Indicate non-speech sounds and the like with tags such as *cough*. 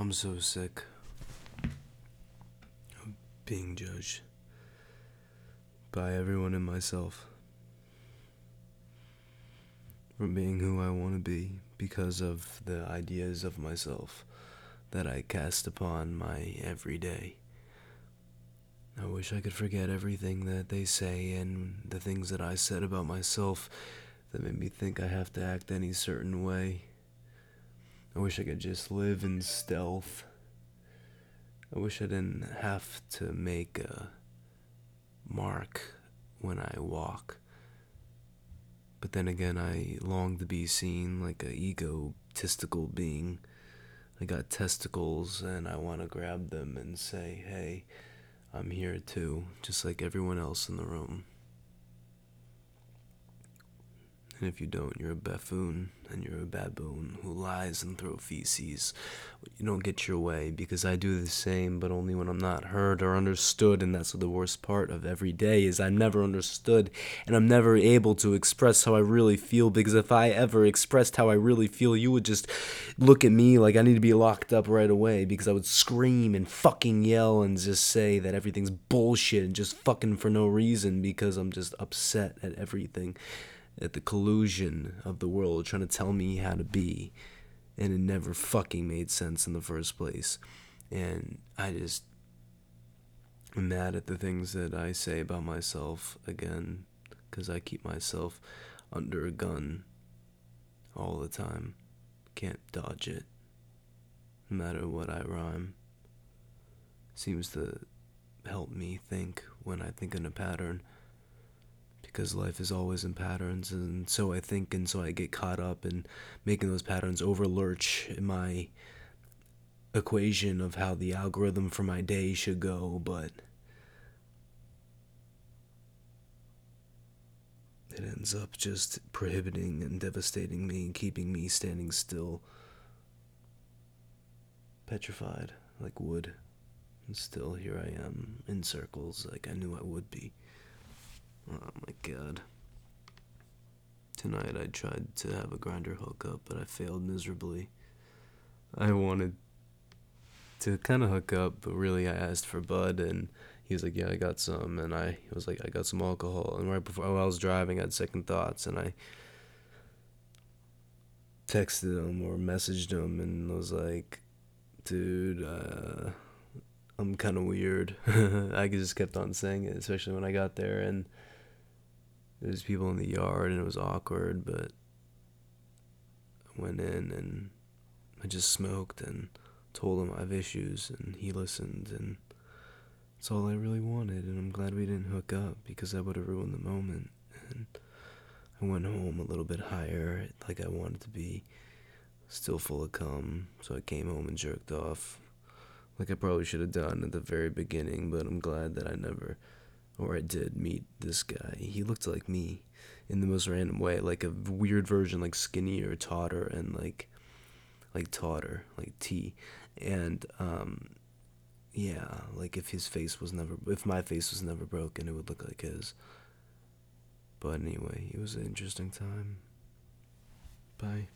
I'm so sick of being judged by everyone and myself from being who I want to be because of the ideas of myself that I cast upon my everyday. I wish I could forget everything that they say and the things that I said about myself that made me think I have to act any certain way. I wish I could just live in stealth. I wish I didn't have to make a mark when I walk. But then again, I long to be seen like a egotistical being. I got testicles and I want to grab them and say, hey, I'm here too, just like everyone else in the room. And if you don't, you're a buffoon and you're a baboon who lies and throws feces. You don't get your way because I do the same, but only when I'm not heard or understood. And that's the worst part of every day is I'm never understood and I'm never able to express how I really feel. Because if I ever expressed how I really feel, you would just look at me like I need to be locked up right away because I would scream and fucking yell and just say that everything's bullshit and just fucking for no reason because I'm just upset at everything at the collusion of the world trying to tell me how to be. And it never fucking made sense in the first place. And I just am mad at the things that I say about myself again, because I keep myself under a gun all the time. Can't dodge it, no matter what I rhyme. Seems to help me think when I think in a pattern because life is always in patterns and so i think and so i get caught up in making those patterns over lurch in my equation of how the algorithm for my day should go but it ends up just prohibiting and devastating me and keeping me standing still petrified like wood. And still here i am in circles like i knew i would be Oh my god. Tonight I tried to have a Grindr hookup, but I failed miserably. I wanted to kind of hook up, but really I asked for Bud, and he was like, "Yeah, I got some," and I was like, "I got some alcohol." And right before I was driving, I had second thoughts, and I texted him or messaged him, and was like, "Dude, uh, I'm kind of weird." *laughs* I just kept on saying it, especially when I got there, and there was people in the yard and it was awkward, but I went in and I just smoked and told him I have issues and he listened and that's all I really wanted and I'm glad we didn't hook up because that would have ruined the moment. And I went home a little bit higher like I wanted to be still full of cum so I came home and jerked off like I probably should have done at the very beginning but I'm glad that I never or I did meet this guy. He looked like me in the most random way, like a weird version, like skinny or taughter, and like like taughter, like T, and um, yeah, like if his face was never, if my face was never broken, it would look like his. But anyway, it was an interesting time. Bye.